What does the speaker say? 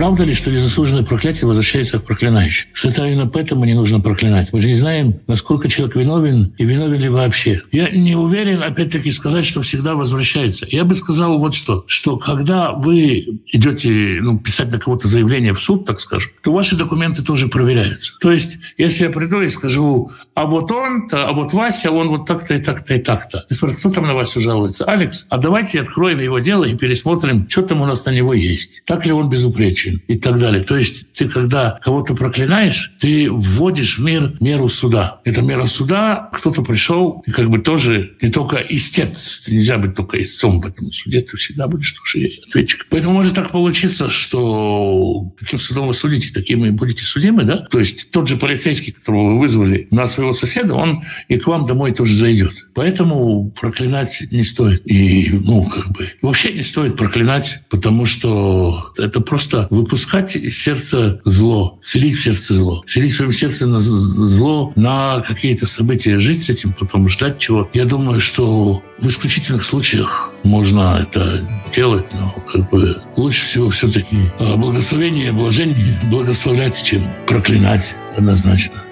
правда ли, что незаслуженное проклятие возвращается к проклинающим? Что это именно поэтому не нужно проклинать? Мы же не знаем, насколько человек виновен и виновен ли вообще. Я не уверен, опять-таки, сказать, что всегда возвращается. Я бы сказал вот что, что когда вы идете ну, писать на кого-то заявление в суд, так скажем, то ваши документы тоже проверяются. То есть, если я приду и скажу, а вот он-то, а вот Вася, он вот так-то и так-то и так-то. Я спрашиваю, кто там на Васю жалуется? Алекс, а давайте откроем его дело и пересмотрим, что там у нас на него есть. Так ли он безупречен и так далее. То есть ты, когда кого-то проклинаешь, ты вводишь в мир меру суда. Это мера суда, кто-то пришел, ты как бы тоже не только истец, нельзя быть только истцом в этом суде, ты всегда будешь тоже ответчик. Поэтому может так получиться, что каким судом вы судите, таким и будете судимы, да? То есть тот же полицейский, которого вы вызвали на своего соседа, он и к вам домой тоже зайдет. Поэтому проклинать не стоит. И, ну, как бы, вообще не стоит проклинать, потому что это просто выпускать из сердца зло, селить сердце зло, селить в своем сердце на зло, на какие-то события, жить с этим, потом ждать чего. Я думаю, что в исключительных случаях можно это делать, но как бы лучше всего все-таки благословение, блажение благословлять, чем проклинать однозначно.